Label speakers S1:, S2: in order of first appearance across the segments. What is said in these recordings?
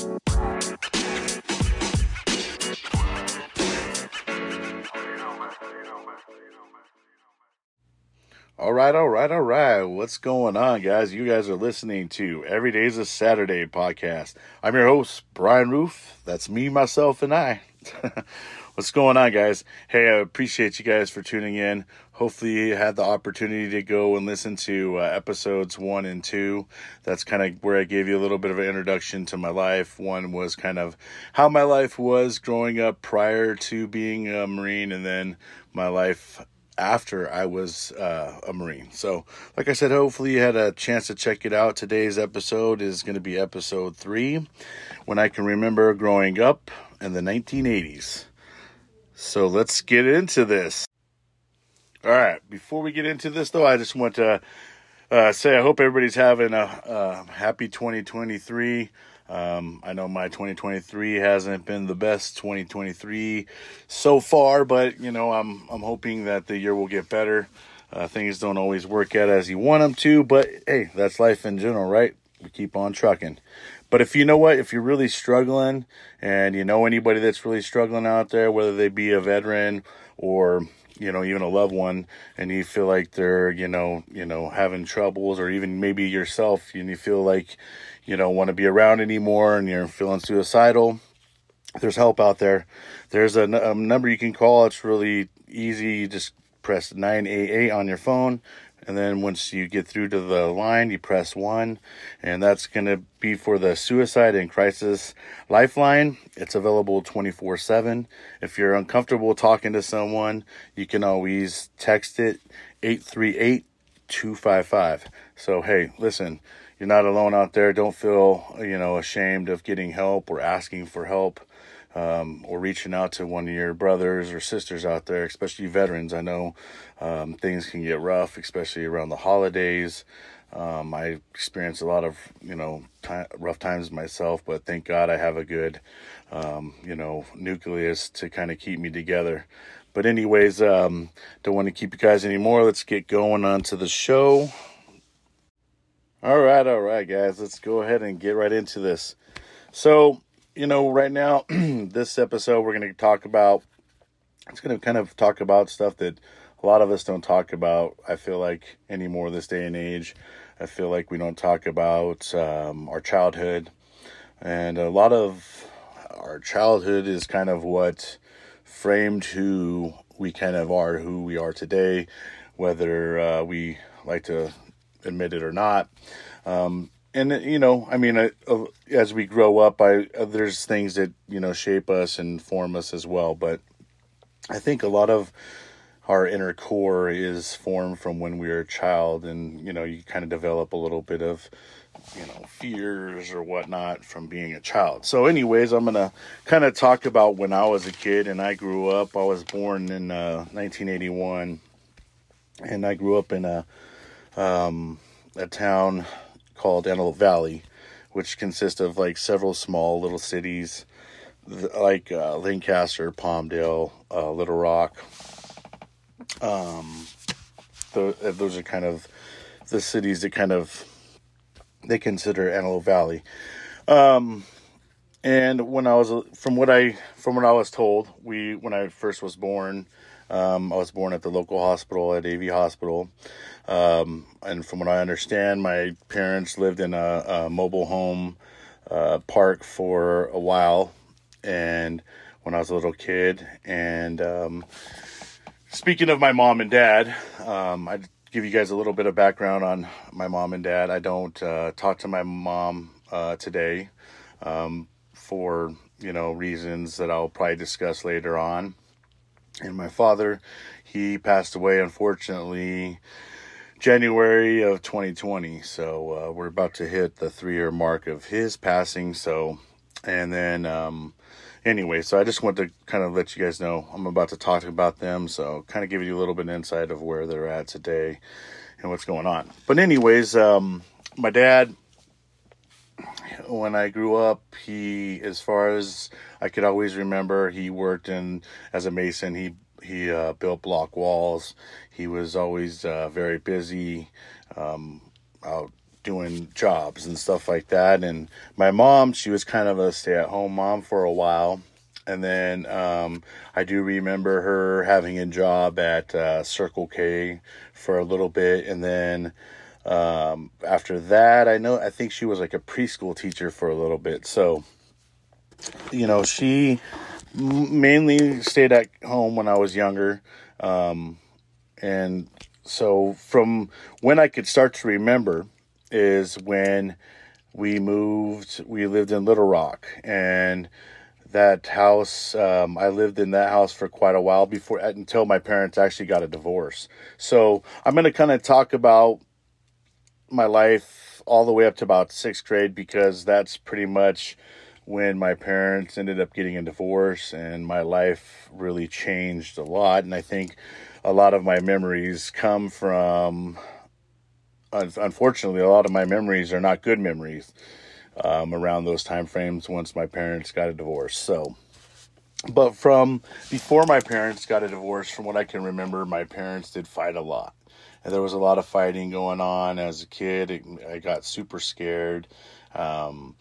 S1: All right, all right, all right. What's going on, guys? You guys are listening to Every Day's a Saturday podcast. I'm your host, Brian Roof. That's me, myself, and I. What's going on, guys? Hey, I appreciate you guys for tuning in. Hopefully, you had the opportunity to go and listen to uh, episodes one and two. That's kind of where I gave you a little bit of an introduction to my life. One was kind of how my life was growing up prior to being a Marine, and then my life after I was uh, a Marine. So, like I said, hopefully you had a chance to check it out. Today's episode is going to be episode three when I can remember growing up in the 1980s. So, let's get into this. All right, before we get into this, though, I just want to uh, say I hope everybody's having a, a happy 2023. Um, I know my 2023 hasn't been the best 2023 so far, but you know I'm I'm hoping that the year will get better. Uh, things don't always work out as you want them to, but hey, that's life in general, right? We keep on trucking. But if you know what, if you're really struggling and you know anybody that's really struggling out there, whether they be a veteran or you know even a loved one and you feel like they're you know you know having troubles or even maybe yourself and you feel like you don't want to be around anymore and you're feeling suicidal there's help out there. There's a, number you can call. It's really easy. You just press 988 on your phone and then once you get through to the line, you press one, and that's going to be for the suicide and crisis lifeline. It's available 24 7. If you're uncomfortable talking to someone, you can always text it 838 255. So, hey, listen, you're not alone out there. Don't feel, you know, ashamed of getting help or asking for help um, or reaching out to one of your brothers or sisters out there, especially veterans. I know um, things can get rough, especially around the holidays. Um, I experienced a lot of you know t- rough times myself, but thank God I have a good um, you know nucleus to kind of keep me together. But anyways, um, don't want to keep you guys anymore. Let's get going on to the show. All right, all right, guys, let's go ahead and get right into this. So you know, right now, this episode, we're going to talk about, it's going to kind of talk about stuff that a lot of us don't talk about, I feel like, anymore this day and age. I feel like we don't talk about um, our childhood. And a lot of our childhood is kind of what framed who we kind of are, who we are today, whether uh, we like to admit it or not. Um, and you know, I mean, I, as we grow up, I uh, there's things that you know shape us and form us as well. But I think a lot of our inner core is formed from when we were a child, and you know, you kind of develop a little bit of you know fears or whatnot from being a child. So, anyways, I'm gonna kind of talk about when I was a kid and I grew up. I was born in uh, 1981, and I grew up in a um, a town called Antelope Valley, which consists of like several small little cities like uh, Lancaster, Palmdale, uh, Little Rock. Um, th- uh, those are kind of the cities that kind of they consider Antelope Valley. Um, and when I was from what I from what I was told, we when I first was born, um, I was born at the local hospital at AV Hospital. Um, and from what I understand, my parents lived in a, a mobile home uh, park for a while. And when I was a little kid, and um, speaking of my mom and dad, um, I'd give you guys a little bit of background on my mom and dad. I don't uh, talk to my mom uh, today um, for you know reasons that I'll probably discuss later on. And my father, he passed away unfortunately January of 2020. So uh, we're about to hit the three year mark of his passing. So, and then, um, anyway, so I just want to kind of let you guys know I'm about to talk about them. So, kind of give you a little bit of insight of where they're at today and what's going on. But, anyways, um, my dad, when I grew up, he, as far as I could always remember, he worked in as a mason. He he uh, built block walls. He was always uh, very busy, um, out doing jobs and stuff like that. And my mom, she was kind of a stay at home mom for a while. And then um, I do remember her having a job at uh, Circle K for a little bit. And then um, after that, I know, I think she was like a preschool teacher for a little bit. So, you know, she mainly stayed at home when I was younger. Um, and so from when I could start to remember is when we moved, we lived in Little Rock and that house um, i lived in that house for quite a while before until my parents actually got a divorce so i'm going to kind of talk about my life all the way up to about sixth grade because that's pretty much when my parents ended up getting a divorce and my life really changed a lot. And i think a lot of my memories come from unfortunately a lot of my memories are not good memories um, around those time frames once my parents got a divorce. So but from before my parents got a divorce from what i can remember my parents did fight a lot and there was a lot of fighting going on as a kid it, i got super scared um,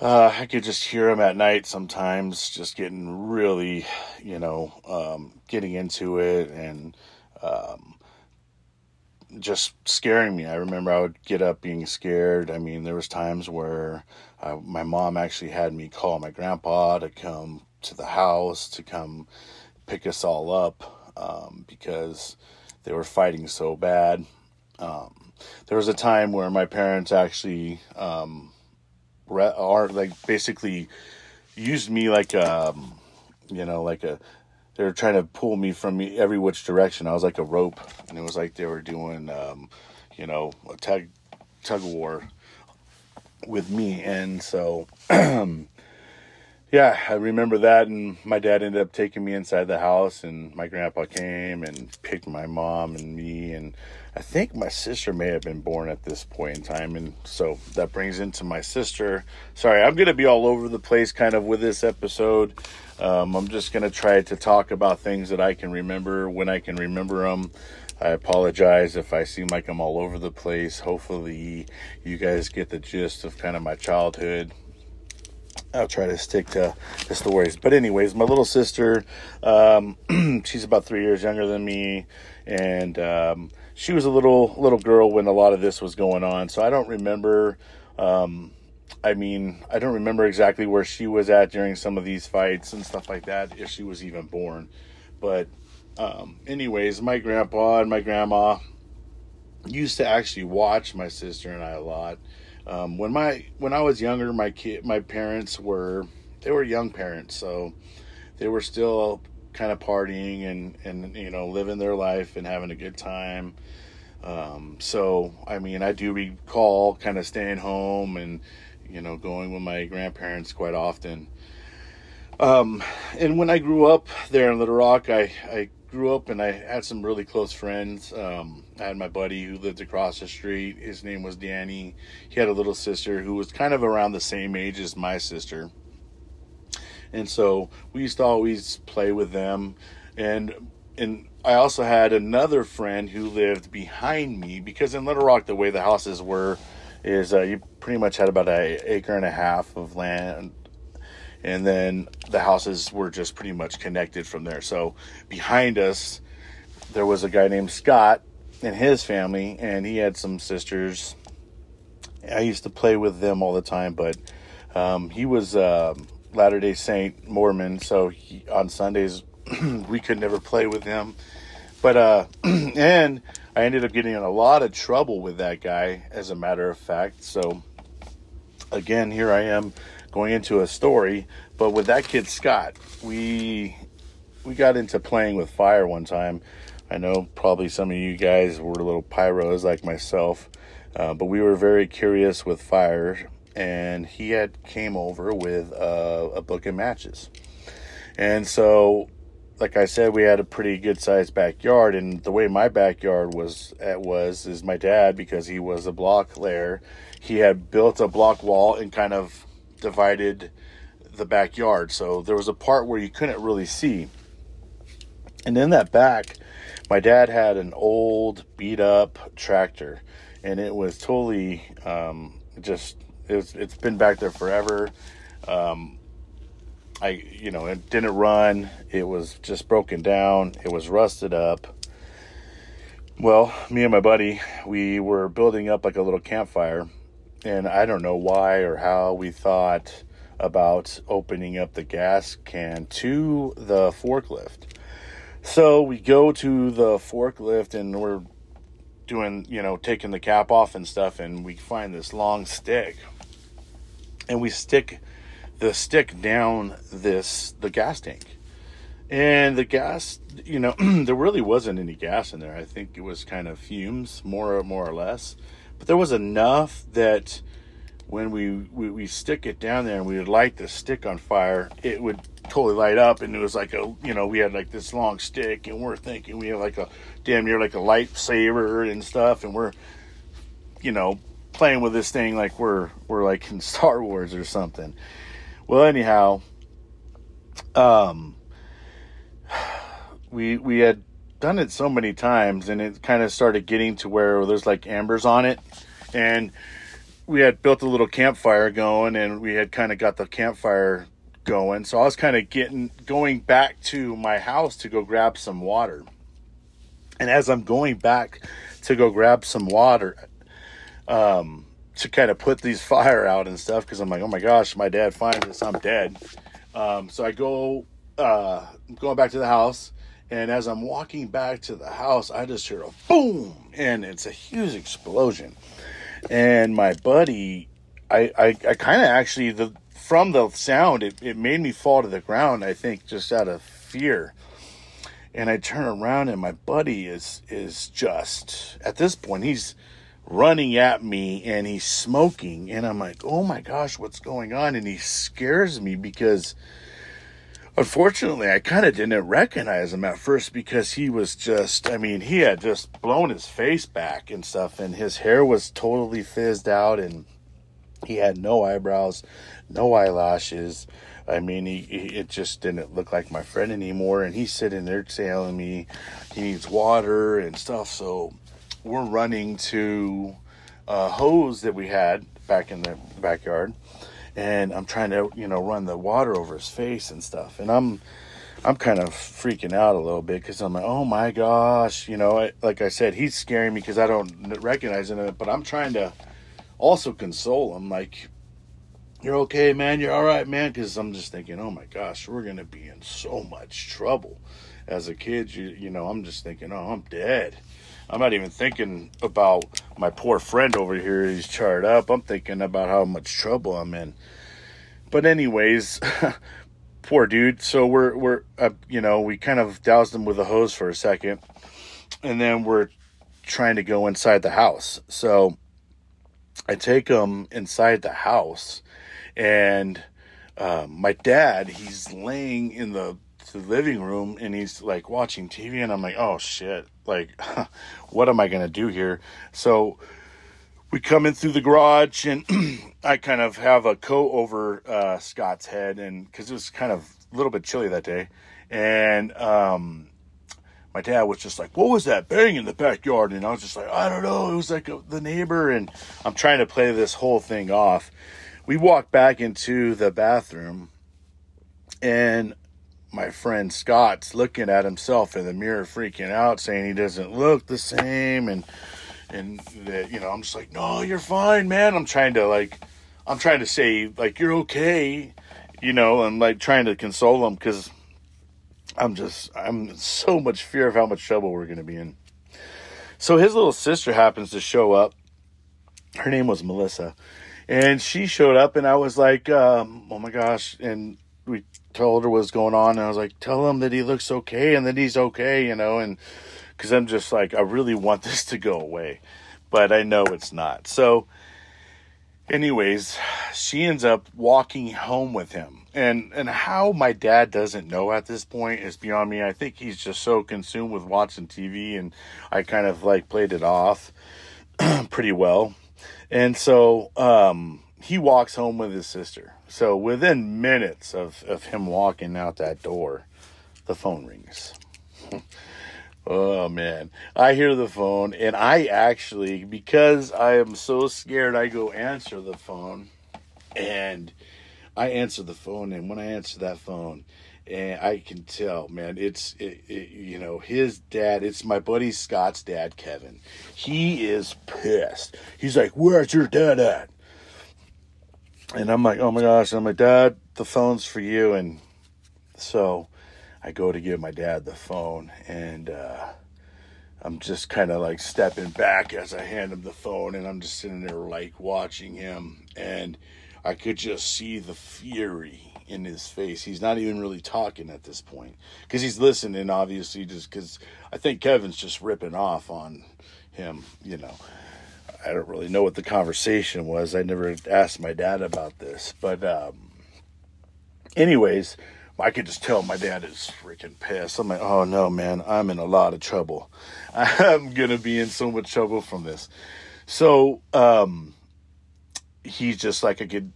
S1: uh, I could just hear him at night sometimes, just getting really, you know, um, getting into it and um, just scaring me. I remember I would get up being scared. I mean, there was times where uh, my mom actually had me call my grandpa to come to the house to come pick us all up um, because they were fighting so bad. Um, there was a time where my parents actually um, are like basically used me like um you know like a they were trying to pull me from every which direction. I was like a rope, and it was like they were doing, um, you know, a tug tug of war with me. And so, yeah, I remember that. And my dad ended up taking me inside the house, and my grandpa came and picked my mom and me, and I think my sister may have been born at this point in time. And so that brings into my sister. Sorry, I'm going to be all over the place kind of with this episode. Um, I'm just going to try to talk about things that I can remember when I can remember them. I apologize if I seem like I'm all over the place. Hopefully, you guys get the gist of kind of my childhood. I'll try to stick to the stories. But, anyways, my little sister, um, she's about three years younger than me. And um, she was a little little girl when a lot of this was going on, so I don't remember. Um, I mean, I don't remember exactly where she was at during some of these fights and stuff like that, if she was even born. But, um, anyways, my grandpa and my grandma used to actually watch my sister and I a lot. Um, when my when I was younger, my kid, my parents were they were young parents, so they were still kind of partying and and you know living their life and having a good time. Um, so I mean, I do recall kind of staying home and you know going with my grandparents quite often. Um, and when I grew up there in Little Rock, I I grew up and I had some really close friends. Um, I had my buddy who lived across the street. His name was Danny. He had a little sister who was kind of around the same age as my sister and so we used to always play with them and and I also had another friend who lived behind me because in Little Rock the way the houses were is uh, you pretty much had about an acre and a half of land and then the houses were just pretty much connected from there so behind us there was a guy named Scott and his family and he had some sisters I used to play with them all the time but um, he was um, Latter Day Saint Mormon, so he, on Sundays we could never play with him. But uh, and I ended up getting in a lot of trouble with that guy, as a matter of fact. So again, here I am going into a story. But with that kid Scott, we we got into playing with fire one time. I know probably some of you guys were little pyros like myself, uh, but we were very curious with fire and he had came over with a book of matches. And so, like I said, we had a pretty good sized backyard, and the way my backyard was it was is my dad because he was a block layer. He had built a block wall and kind of divided the backyard, so there was a part where you couldn't really see. And in that back, my dad had an old beat up tractor and it was totally um, just it's it's been back there forever. Um, I you know it didn't run. It was just broken down. It was rusted up. Well, me and my buddy, we were building up like a little campfire, and I don't know why or how we thought about opening up the gas can to the forklift. So we go to the forklift and we're doing, you know, taking the cap off and stuff, and we find this long stick. And we stick the stick down this the gas tank. And the gas, you know, there really wasn't any gas in there. I think it was kind of fumes, more more or less. But there was enough that when we, we, we stick it down there and we would light the stick on fire, it would totally light up. And it was like a, you know, we had like this long stick and we're thinking we have like a damn near like a lightsaber and stuff. And we're, you know, playing with this thing like we're, we're like in Star Wars or something. Well, anyhow, um, we, we had done it so many times and it kind of started getting to where there's like ambers on it. And, we had built a little campfire going and we had kind of got the campfire going. So I was kind of getting going back to my house to go grab some water. And as I'm going back to go grab some water, um, to kind of put these fire out and stuff, because I'm like, oh my gosh, my dad finds this, I'm dead. Um, so I go, uh, going back to the house, and as I'm walking back to the house, I just hear a boom, and it's a huge explosion and my buddy, I I, I kind of actually the from the sound it, it made me fall to the ground. I think just out of fear. And I turn around and my buddy is is just at this point he's running at me and he's smoking and I'm like, "Oh my gosh, what's going on?" And he scares me because unfortunately, I kind of didn't recognize him at first because he was just, I mean, he had just blown his face back and stuff, and his hair was totally fizzed out, and he had no eyebrows, no eyelashes. I mean, he, he it just didn't look like my friend anymore, and he's sitting there telling me he needs water and stuff. So we're running to a hose that we had back in the backyard and I'm trying to you know run the water over his face and stuff, and I'm I'm kind of freaking out a little bit because I'm like, oh my gosh, you know, I, like I said, he's scaring me because I don't recognize him, but I'm trying to also console him, like, you're okay, man, you're all right, man, because I'm just thinking, oh my gosh, we're gonna be in so much trouble. As a kid, you you know, I'm just thinking, oh, I'm dead. I'm not even thinking about my poor friend over here. He's charred up. I'm thinking about how much trouble I'm in. But anyways, poor dude. So we're we're uh, you know we kind of doused him with a hose for a second, and then we're trying to go inside the house. So I take him inside the house, and uh, my dad he's laying in the the living room and he's like watching TV and I'm like, oh shit, like, what am I gonna do here? So we come in through the garage and I kind of have a coat over uh, Scott's head and because it was kind of a little bit chilly that day, and um, my dad was just like, "What was that bang in the backyard?" And I was just like, "I don't know. It was like a, the neighbor." And I'm trying to play this whole thing off. We walk back into the bathroom, and my friend Scott's looking at himself in the mirror, freaking out, saying he doesn't look the same, and and that you know, I'm just like, no, you're fine, man. I'm trying to like, I'm trying to say like you're okay, you know, I'm like trying to console him because I'm just I'm so much fear of how much trouble we're gonna be in. So his little sister happens to show up. Her name was Melissa, and she showed up, and I was like, um, oh my gosh, and we told her what's going on, and I was like, tell him that he looks okay and that he's okay, you know, and because I'm just like, I really want this to go away, but I know it's not. So, anyways, she ends up walking home with him. And and how my dad doesn't know at this point is beyond me. I think he's just so consumed with watching TV and I kind of like played it off pretty well. And so um he walks home with his sister. So within minutes of, of him walking out that door, the phone rings. Oh man, I hear the phone, and I actually, because I am so scared, I go answer the phone, and I answer the phone, and when I answer that phone, and I can tell, man, it's it, it, you know his dad. It's my buddy Scott's dad, Kevin. He is pissed. He's like, "Where's your dad at?" And I'm like, "Oh my gosh!" I'm like, "Dad, the phone's for you." And so I go to give my dad the phone, and uh, I'm just kind of like stepping back as I hand him the phone, and I'm just sitting there like watching him, and I could just see the fury in his face. He's not even really talking at this point because he's listening, obviously, just because I think Kevin's just ripping off on him, you know. I don't really know what the conversation was. I never asked my dad about this, but um, anyways, I could just tell my dad is freaking pissed. I'm like, oh no, man, I'm in a lot of trouble. I'm gonna be in so much trouble from this. So um, he's just like a good.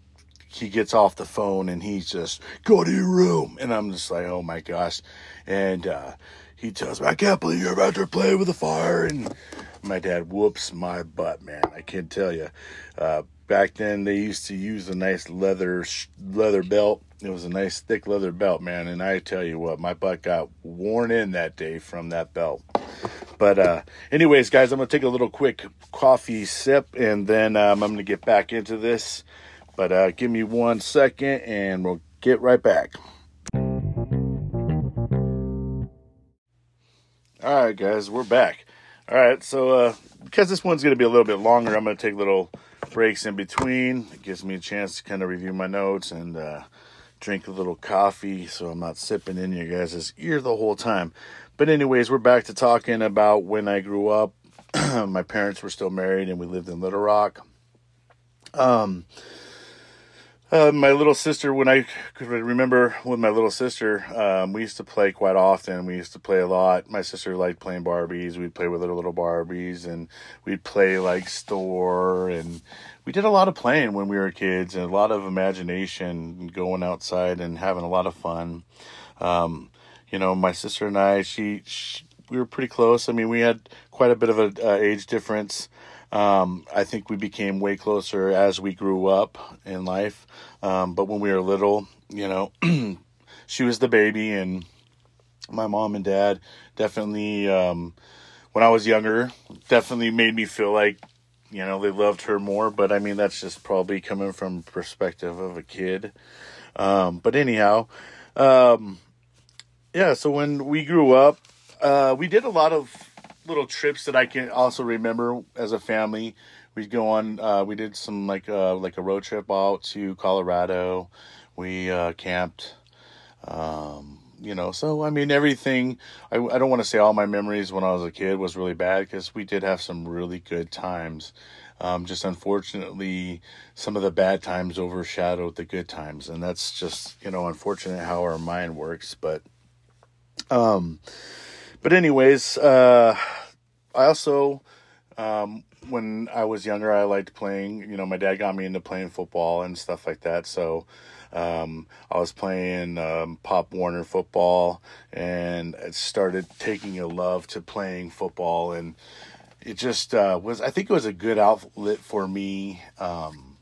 S1: He gets off the phone and he's just go to your room, and I'm just like, oh my gosh, and uh, he tells me, I can't believe you're about to play with the fire, and my dad whoops my butt, man. I can't tell you. Uh, back then, they used to use a nice leather leather belt it was a nice thick leather belt, man. And I tell you what, my butt got worn in that day from that belt. But, uh, anyways, guys, I'm to take a little quick coffee sip and then um, I'm to get back into this. But uh, give me one second and we'll get right back. All right, guys, we're back. All right, so uh, because this one's to be a little bit longer, I'm to take little breaks in between. It gives me a chance to kind of review my notes and uh, drink a little coffee so I'm not sipping in your guys' ear the whole time. But, anyways, we're back to talking about when I grew up. my parents were still married and we lived in Little Rock. Um, uh, my little sister, when I could remember with my little sister, um, we used to play quite often. We used to play a lot. My sister liked playing Barbies. We'd play with her little Barbies and we'd play like store and we did a lot of playing when we were kids and a lot of imagination going outside and having a lot of fun. Um, you know, my sister and I, she, she, we were pretty close. I mean, we had quite a bit of an uh, age difference. Um, I think we became way closer as we grew up in life. Um, but when we were little, you know, she was the baby, and my mom and dad definitely, um, when I was younger, definitely made me feel like you know they loved her more but i mean that's just probably coming from perspective of a kid um, but anyhow um, yeah so when we grew up uh, we did a lot of little trips that i can also remember as a family. We'd go on uh, we did some like uh, like a road trip out to colorado. We uh, camped. Um, you know so i mean everything I, I don't want to say all my memories when i was a kid was really bad because we did have some really good times. Um, just unfortunately some of the bad times overshadowed the good times and that's just you know unfortunate how our mind works but um but anyways uh i also um when i was younger i liked playing you know my dad got me into playing football and stuff like that so um, I was playing um, Pop Warner football and I started taking a love to playing football. And it just uh, was, I think it was a good outlet for me. Um,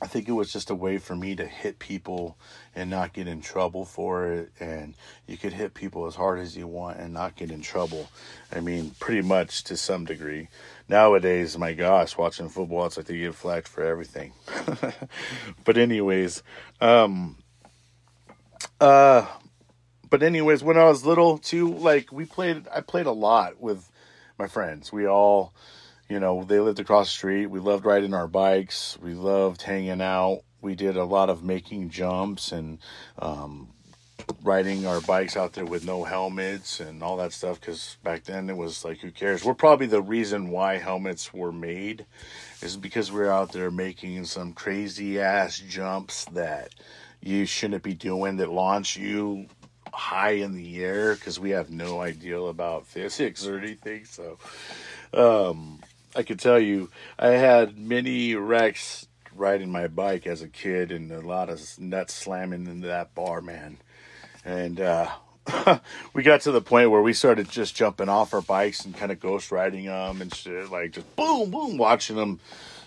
S1: I think it was just a way for me to hit people and not get in trouble for it. And you could hit people as hard as you want and not get in trouble. I mean, pretty much to some degree nowadays, my gosh, watching football, it's like they get flagged for everything. but anyways, um, uh, but anyways, when I was little too, like we played, I played a lot with my friends. We all, you know, they lived across the street. We loved riding our bikes. We loved hanging out. We did a lot of making jumps and um, riding our bikes out there with no helmets and all that stuff because back then it was like who cares? We're probably the reason why helmets were made is because we we're out there making some crazy ass jumps that you shouldn't be doing that launch you high in the air because we have no idea about physics or anything. So um, i could tell you i had many wrecks riding my bike as a kid and a lot of nuts slamming into that bar man and uh, we got to the point where we started just jumping off our bikes and kind of ghost riding them and shit, like just boom, boom, watching them,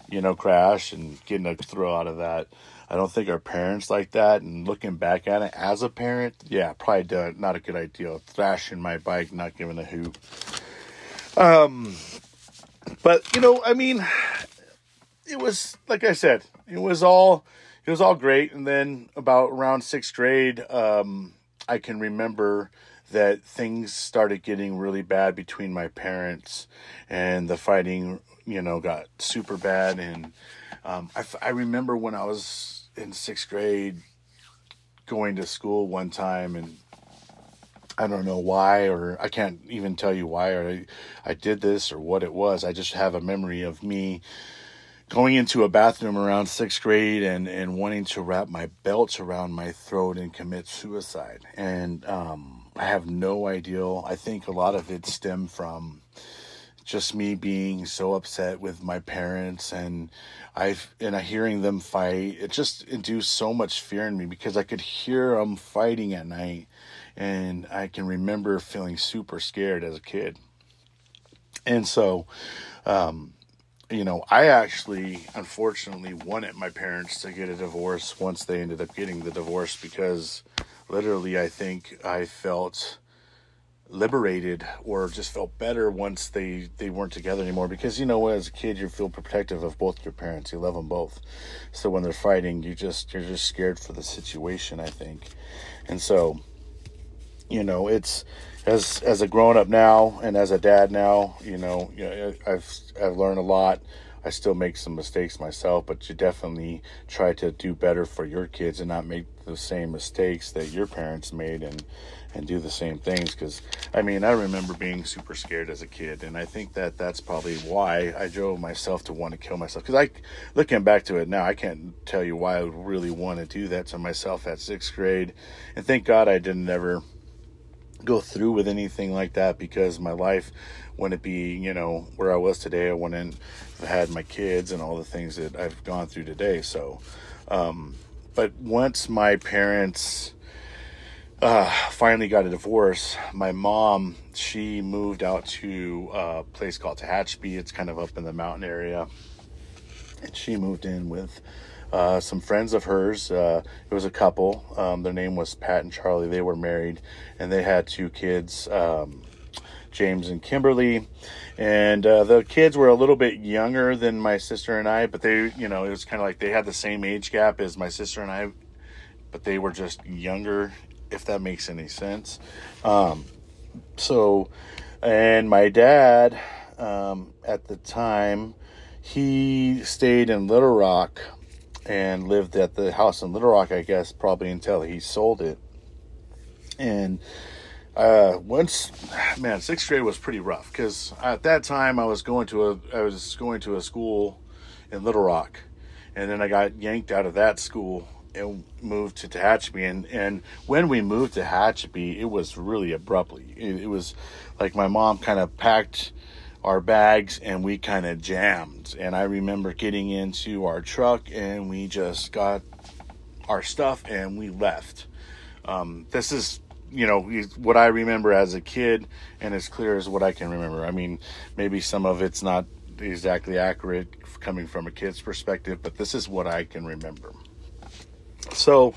S1: you know, crash and getting a thrill out of that. I don't think our parents like that. And looking back at it as a parent, yeah, probably not a good idea. Thrashing my bike, not giving a hoot. Um, but you know, I mean, it was like I said, it was all it was all great. And then about around sixth grade, um, I can remember that things started getting really bad between my parents, and the fighting, you know, got super bad. And um, I, I remember when I was in sixth grade going to school one time and I don't know why, or I can't even tell you why, or I, I did this or what it was. I just have a memory of me going into a bathroom around sixth grade and, and wanting to wrap my belt around my throat and commit suicide. And um, I have no idea. I think a lot of it stemmed from just me being so upset with my parents and I've and I hearing them fight. It just induced so much fear in me because I could hear them fighting at night and I can remember feeling super scared as a kid. And so, um, you know, I actually unfortunately wanted my parents to get a divorce once they ended up getting the divorce because literally I think I felt liberated or just felt better once they they weren't together anymore because you know as a kid you feel protective of both your parents. You love them both. So when they're fighting you just you're just scared for the situation i think. And so you know, it's as as a grown up now and as a dad now, you know, I've I've learned a lot. I still make some mistakes myself, but you definitely try to do better for your kids and not make the same mistakes that your parents made and and do the same things because I mean, I remember being super scared as a kid and I think that that's probably why I drove myself to want to kill myself cuz I looking back to it now, I can't tell you why I really want to do that to myself at 6th grade. And thank God I didn't ever go through with anything like that because my life wouldn't be, you know, where I was today. I wouldn't have had my kids and all the things that I've gone through today. So, um, but once my parents uh, finally got a divorce, my mom, she moved out to a place called Tehachapi. It's kind of up in the mountain area. And she moved in with uh, some friends of hers. Uh, it was a couple. Um, their name was Pat and Charlie. They were married, and they had two kids, um, James and Kimberly. And uh, the kids were a little bit younger than my sister and I, but they, you know, it was kind of like they had the same age gap as my sister and I, but they were just younger, if that makes any sense. Um, so, and my dad um, at the time, he stayed in Little Rock and lived at the house in Little Rock, I guess, probably until he sold it. And uh, once, man, sixth grade was pretty rough because at that time I was going to a I was going to a school in Little Rock, and then I got yanked out of that school and moved to Tehachapi. And and when we moved to Tehachapi, it was really abruptly. It, it was like my mom kind of packed our bags and we kind of jammed. And I remember getting into our truck and we just got our stuff and we left. Um, this is, you know, what I remember as a kid and as clear as what I can remember. I mean, maybe some of it's not exactly accurate coming from a kid's perspective, but this is what I can remember. So,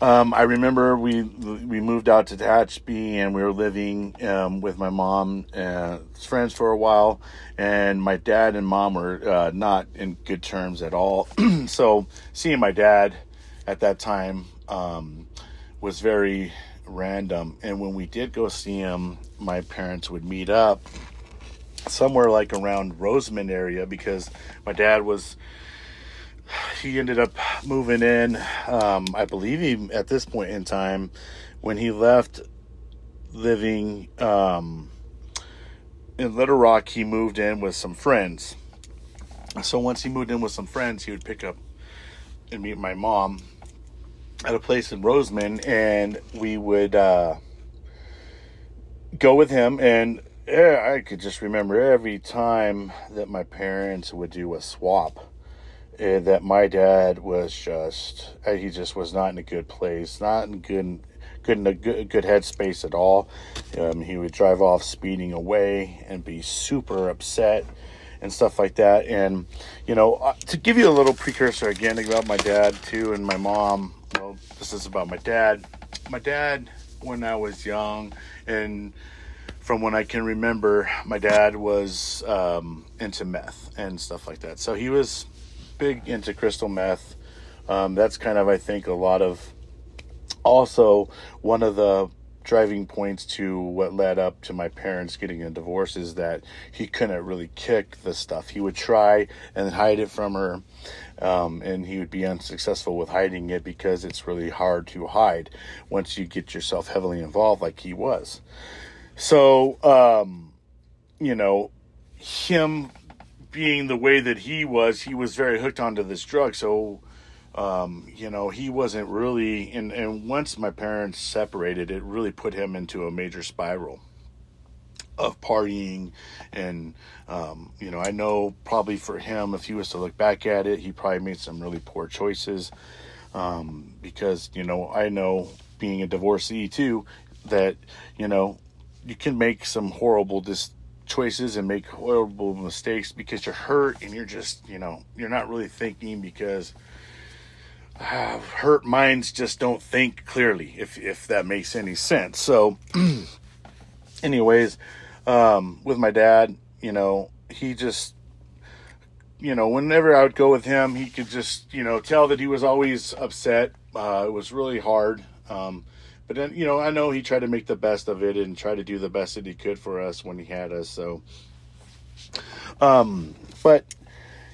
S1: um, I remember we we moved out to Tehachapi and we were living um, with my mom and friends for a while, and my dad and mom were uh, not in good terms at all. so seeing my dad at that time um, was very random, and when we did go see him, my parents would meet up somewhere like around Rosamond area because my dad was he ended up moving in. Um, I believe he, at this point in time, when he left living um, in Little Rock, he moved in with some friends. So once he moved in with some friends, he would pick up and meet my mom at a place in Rosamond, and we would uh, go with him. And I could just remember every time that my parents would do a swap uh, that my dad was just uh, he just was not in a good place, not in good good in a good, good headspace at all. Um, he would drive off speeding away and be super upset and stuff like that. And you know, uh, to give you a little precursor again about my dad too and my mom. Well, this is about my dad. My dad, when I was young, and from when I can remember, my dad was um, into meth and stuff like that. So he was big into crystal meth. Um, that's kind of, I think, a lot of also one of the driving points to what led up to my parents getting a divorce is that he couldn't really kick the stuff. He would try and hide it from her, um, and he would be unsuccessful with hiding it because it's really hard to hide once you get yourself heavily involved, like he was. So, um, you know, him being the way that he was, he was very hooked onto this drug. So, um, you know, he wasn't really, and, and once my parents separated, it really put him into a major spiral of partying. And, um, you know, I know probably for him, if he was to look back at it, he probably made some really poor choices. Um, because, you know, I know being a divorcee too, that, you know, you can make some horrible dis- choices and make horrible mistakes because you're hurt and you're just, you know, you're not really thinking because uh, hurt minds just don't think clearly, if if that makes any sense. So, anyways, um, with my dad, you know, he just, you know, whenever I would go with him, he could just, you know, tell that he was always upset. Uh, it was really hard. Um, but then, you know, I know he tried to make the best of it and try to do the best that he could for us when he had us. So, um, but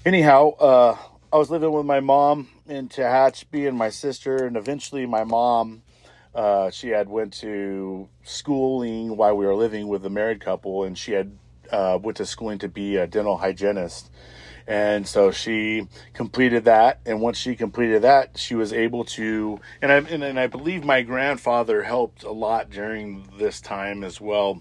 S1: anyhow, uh, I was living with my mom in Tehachapi and my sister, and eventually my mom, uh, she had went to schooling while we were living with a married couple, and she had uh, went to schooling to be a dental hygienist. And so she completed that, and once she completed that, she was able to. And I and, and I believe my grandfather helped a lot during this time as well.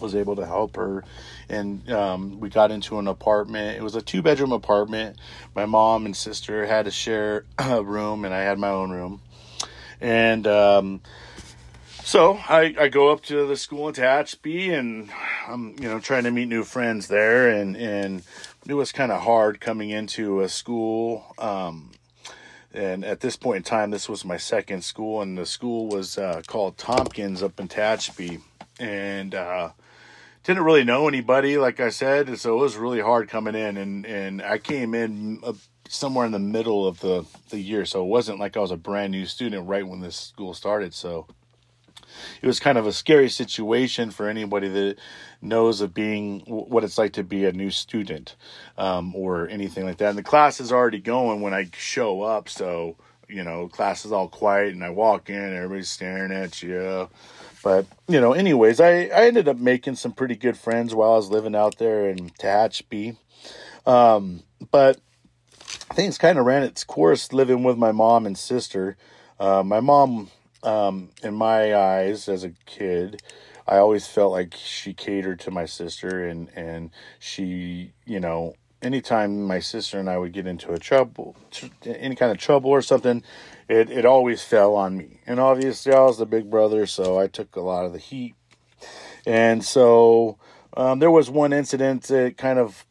S1: Was able to help her and um, we got into an apartment. It was a two bedroom apartment. My mom and sister had to share a room, and I had my own room. And um, so I, I go up to the school in Tehachapi, and I'm you know trying to meet new friends there, and and it was kind of hard coming into a school. Um, and at this point in time, this was my second school, and the school was uh, called Tompkins up in Tehachapi, and uh, didn't really know anybody, like I said, so it was really hard coming in, and and I came in uh, somewhere in the middle of the the year, so it wasn't like I was a brand new student right when this school started, so it was kind of a scary situation for anybody that knows of being what it's like to be a new student um, or anything like that. And the class is already going when I show up, so you know, class is all quiet, and I walk in, everybody's staring at you. But, you know, anyways, I, I ended up making some pretty good friends while I was living out there in Tehachapi. Um, but things kind of ran its course living with my mom and sister. Uh, my mom, um, in my eyes as a kid, I always felt like she catered to my sister and, and she, you know, anytime my sister and I would get into a trouble, any kind of trouble or something, it, it always fell on me. And obviously, I was the big brother, so I took a lot of the heat. And so um, there was one incident that kind of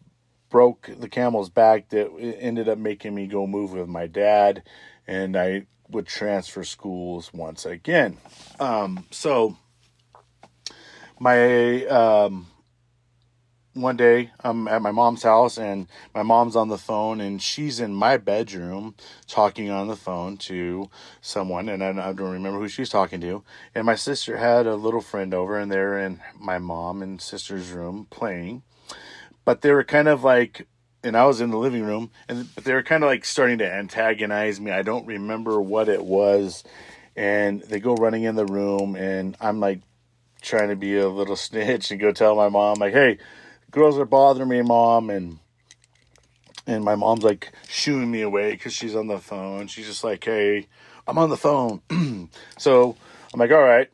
S1: broke the camel's back that ended up making me go move with my dad, and I would transfer schools once again. Um, so my um, one day I'm at my mom's house and my mom's on the phone and she's in my bedroom talking on the phone to someone and I don't remember who she's talking to. And my sister had a little friend over and they're in my mom and sister's room playing. But they were kind of like and I was in the living room and they were kind of like starting to antagonize me. I don't remember what it was. And they go running in the room and I'm like trying to be a little snitch and go tell my mom like, "Hey, girls are bothering me, mom, and and my mom's like shooing me away because she's on the phone. She's just like, hey, I'm on the phone. so I'm like, all right.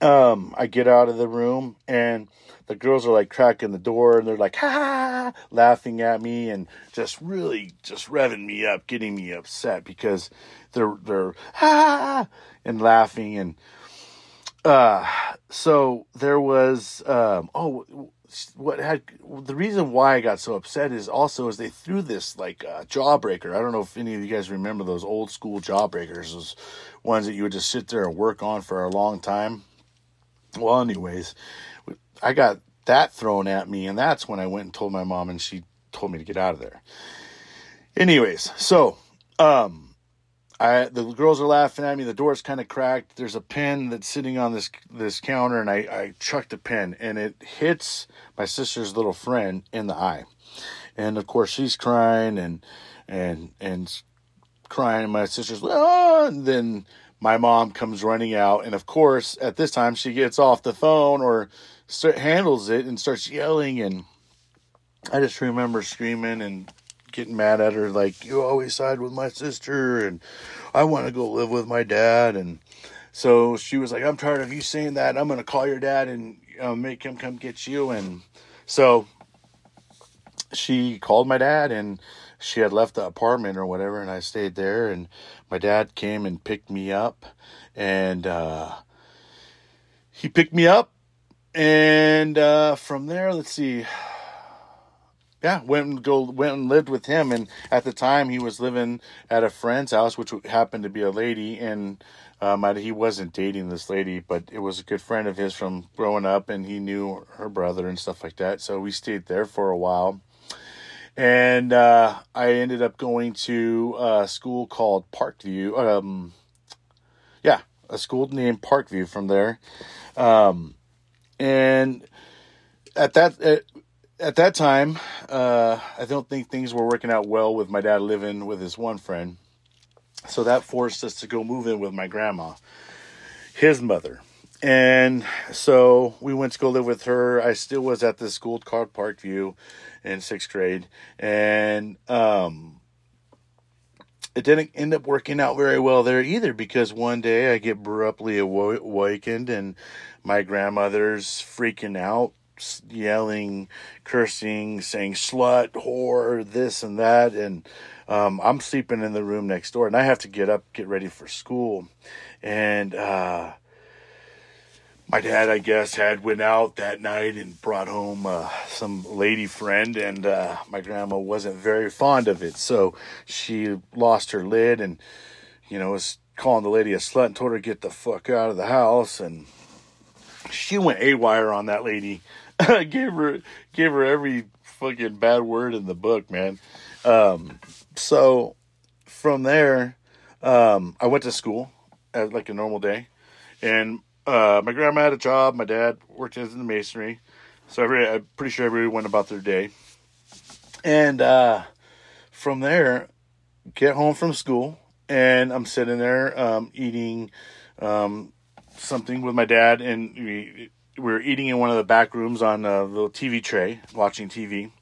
S1: Um, I get out of the room and the girls are like cracking the door and they're like ha laughing at me and just really just revving me up getting me upset because they're they're ha ha and laughing and uh so there was um oh what had the reason why I got so upset is also is they threw this like uh, jawbreaker. I don't know if any of you guys remember those old school jawbreakers, those ones that you would just sit there and work on for a long time. Well, anyways, I got that thrown at me, and that's when I went and told my mom, and she told me to get out of there. Anyways, so um, I the girls are laughing at me. The door's kind of cracked. There's a pen that's sitting on this this counter, and I I chucked a pen, and it hits my sister's little friend in the eye, and of course she's crying and and and crying. And my sister's oh, and then my mom comes running out, and of course at this time she gets off the phone or start, handles it and starts yelling, and I just remember screaming and getting mad at her, like, you always side with my sister, and I want to go live with my dad. And so she was like, I'm tired of you saying that. I'm going to call your dad and uh, make him come get you. And so she called my dad, and she had left the apartment or whatever, and I stayed there. And my dad came and picked me up, and uh, he picked me up. And uh, from there, let's see yeah, went and go went and lived with him, and at the time he was living at a friend's house, which happened to be a lady, and um, he wasn't dating this lady, but it was a good friend of his from growing up, and he knew her brother and stuff like that. So we stayed there for a while, and uh, I ended up going to a school called Parkview. Um, yeah, a school named Parkview from there, um, and at that at that time, uh, I don't think things were working out well with my dad living with his one friend. So that forced us to go move in with my grandma, his mother. And so we went to go live with her. I still was at the school called Parkview in sixth grade. And um, it didn't end up working out very well there either because one day I get abruptly awakened and my grandmother's freaking out yelling, cursing, saying slut, whore, this and that. And um, I'm sleeping in the room next door and I have to get up, get ready for school. And uh, my dad, I guess, had went out that night and brought home uh, some lady friend, and uh, my grandma wasn't very fond of it, so she lost her lid and, you know, was calling the lady a slut and told her to get the fuck out of the house, and she went a wire on that lady gave her gave her every fucking bad word in the book, man. Um, so from there, um, I went to school at like a normal day, and uh, my grandma had a job. My dad worked as in the masonry, so every I'm pretty sure everybody went about their day. And uh, from there, get home from school, and I'm sitting there um, eating um, something with my dad, and we we were eating in one of the back rooms on a little TV tray, watching TV.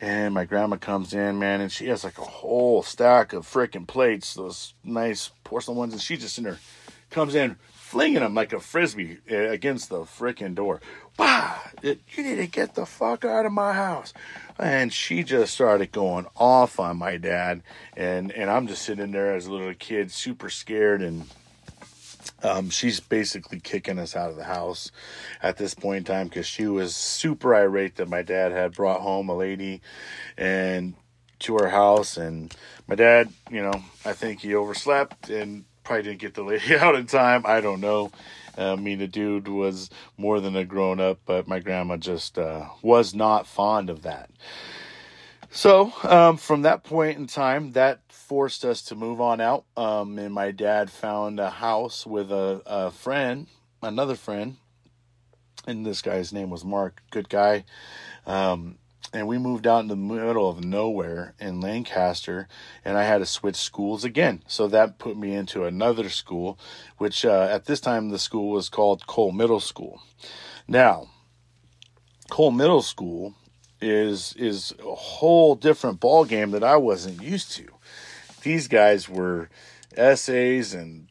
S1: And my grandma comes in, man, and she has like a whole stack of freaking plates, those nice porcelain ones, and she just in there comes in, flinging them like a frisbee eh, against the freaking door. Wow, you need to get the fuck out of my house. And she just started going off on my dad, and and I'm just sitting there as a little kid, super scared and um, she's basically kicking us out of the house at this point in time because she was super irate that my dad had brought home a lady and to our house and my dad you know i think he overslept and probably didn't get the lady out in time. I don't know. I mean the dude was more than a grown up but my grandma just uh, was not fond of that. So um, from that point in time that forced us to move on out. Um, and my dad found a house with a, a friend, another friend, and this guy's name was Mark, good guy. Um, and we moved out in the middle of nowhere in Lancaster, and I had to switch schools again. So that put me into another school, which uh, at this time the school was called Cole Middle School. Now, Cole Middle School is is a whole different ball game that I wasn't used to these guys were essays and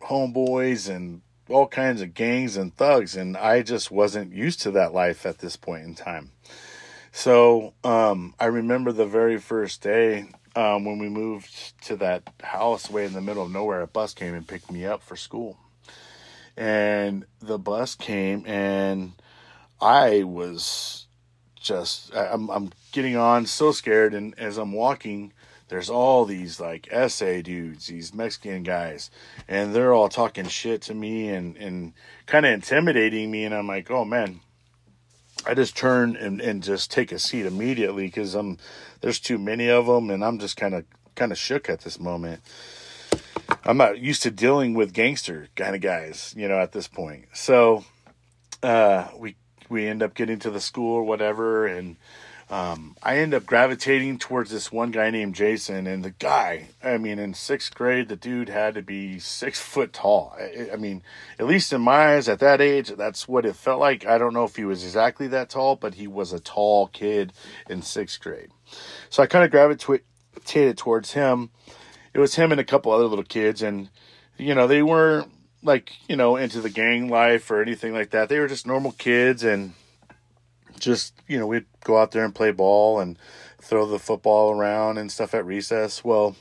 S1: homeboys and all kinds of gangs and thugs, and I just wasn't used to that life at this point in time. So um, I remember the very first day um, when we moved to that house way in the middle of nowhere. A bus came and picked me up for school, and the bus came, and I was just I'm I'm getting on so scared, and as I'm walking there's all these like SA dudes, these Mexican guys, and they're all talking shit to me and, and kind of intimidating me. And I'm like, oh man, I just turn and, and just take a seat immediately because I'm there's too many of them, and I'm just kind of kind of shook at this moment. I'm not used to dealing with gangster kind of guys, you know, at this point. So uh, we we end up getting to the school or whatever, and um, I end up gravitating towards this one guy named Jason, and the guy, I mean, in sixth grade, the dude had to be six foot tall. I, I, mean, at least in my eyes, at that age, that's what it felt like. I don't know if he was exactly that tall, but he was a tall kid in sixth grade. So I kind of gravitated towards him. It was him and a couple other little kids, and you know, they weren't like you know into the gang life or anything like that. They were just normal kids, and just you know we'd go out there and play ball and throw the football around and stuff at recess. Well,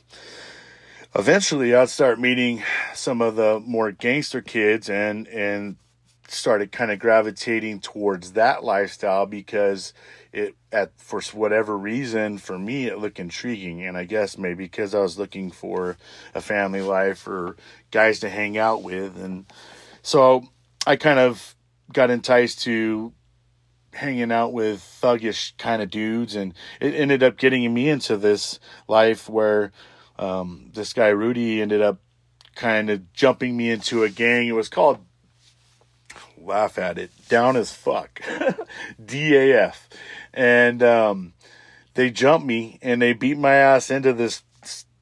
S1: eventually I'd start meeting some of the more gangster kids and and started kind of gravitating towards that lifestyle because it at for whatever reason for me it looked intriguing. And I guess maybe because I was looking for a family life or guys to hang out with. And so I kind of got enticed to hanging out with thuggish kind of dudes, and it ended up getting me into this life where um, this guy Rudy ended up kind of jumping me into a gang. It was called laugh at it down as fuck DAF, and um, they jumped me and they beat my ass into this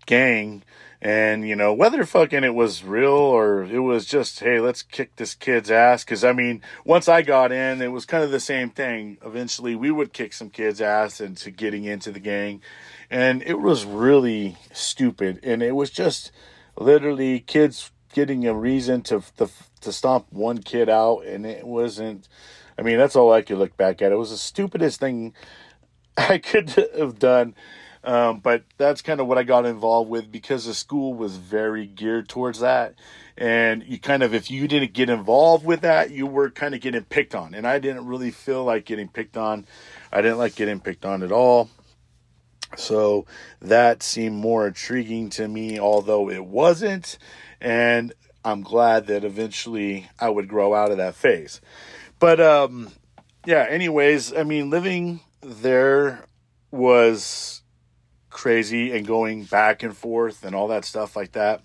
S1: gang and, you know, whether fucking it was real or it was just, hey, let's kick this kid's ass. Cause I mean, once I got in, it was kind of the same thing. Eventually we would kick some kid's ass into getting into the gang. And it was really stupid. And it was just literally kids getting a reason to, to, to stomp one kid out. And it wasn't, I mean, that's all I could look back at. It was the stupidest thing I could have done um, but that's kind of what I got involved with because the school was very geared towards that. And you kind of, if you didn't get involved with that, you were kind of getting picked on. And I didn't really feel like getting picked on. I didn't like getting picked on at all. So that seemed more intriguing to me, although it wasn't. And I'm glad that eventually I would grow out of that phase. But um, yeah, anyways, I mean, living there was crazy and going back and forth and all that stuff like that.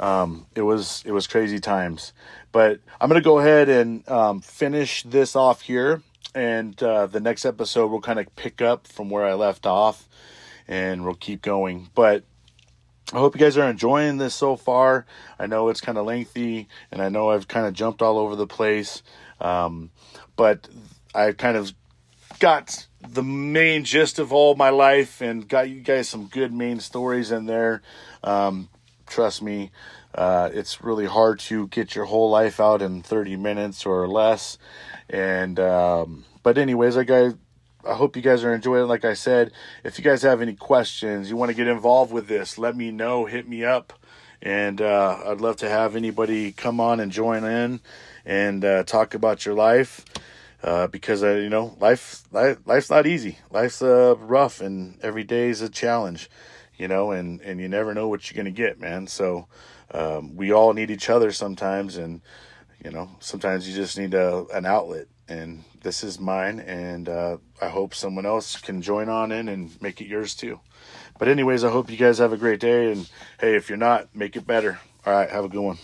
S1: Um, it was it was crazy times. But I'm gonna go ahead and um, finish this off here, and uh, the next episode we'll kind of pick up from where I left off, and we'll keep going. But I hope you guys are enjoying this so far. I know it's kind of lengthy, and I know I've kind of jumped all over the place, um, but I've kind of got the main gist of all my life and got you guys some good main stories in there. Um, trust me, uh, it's really hard to get your whole life out in 30 minutes or less. And, um, but anyways, I got, I hope you guys are enjoying. Like I said, if you guys have any questions, you want to get involved with this, let me know, hit me up. And, uh, I'd love to have anybody come on and join in and, uh, talk about your life uh, because uh, you know life, life life's not easy. Life's uh, rough, and every day is a challenge. You know, and and you never know what you're gonna get, man. So um, we all need each other sometimes, and you know sometimes you just need a, an outlet. And this is mine, and uh, I hope someone else can join on in and make it yours too. But anyways, I hope you guys have a great day, and hey, if you're not, make it better. All right, have a good one.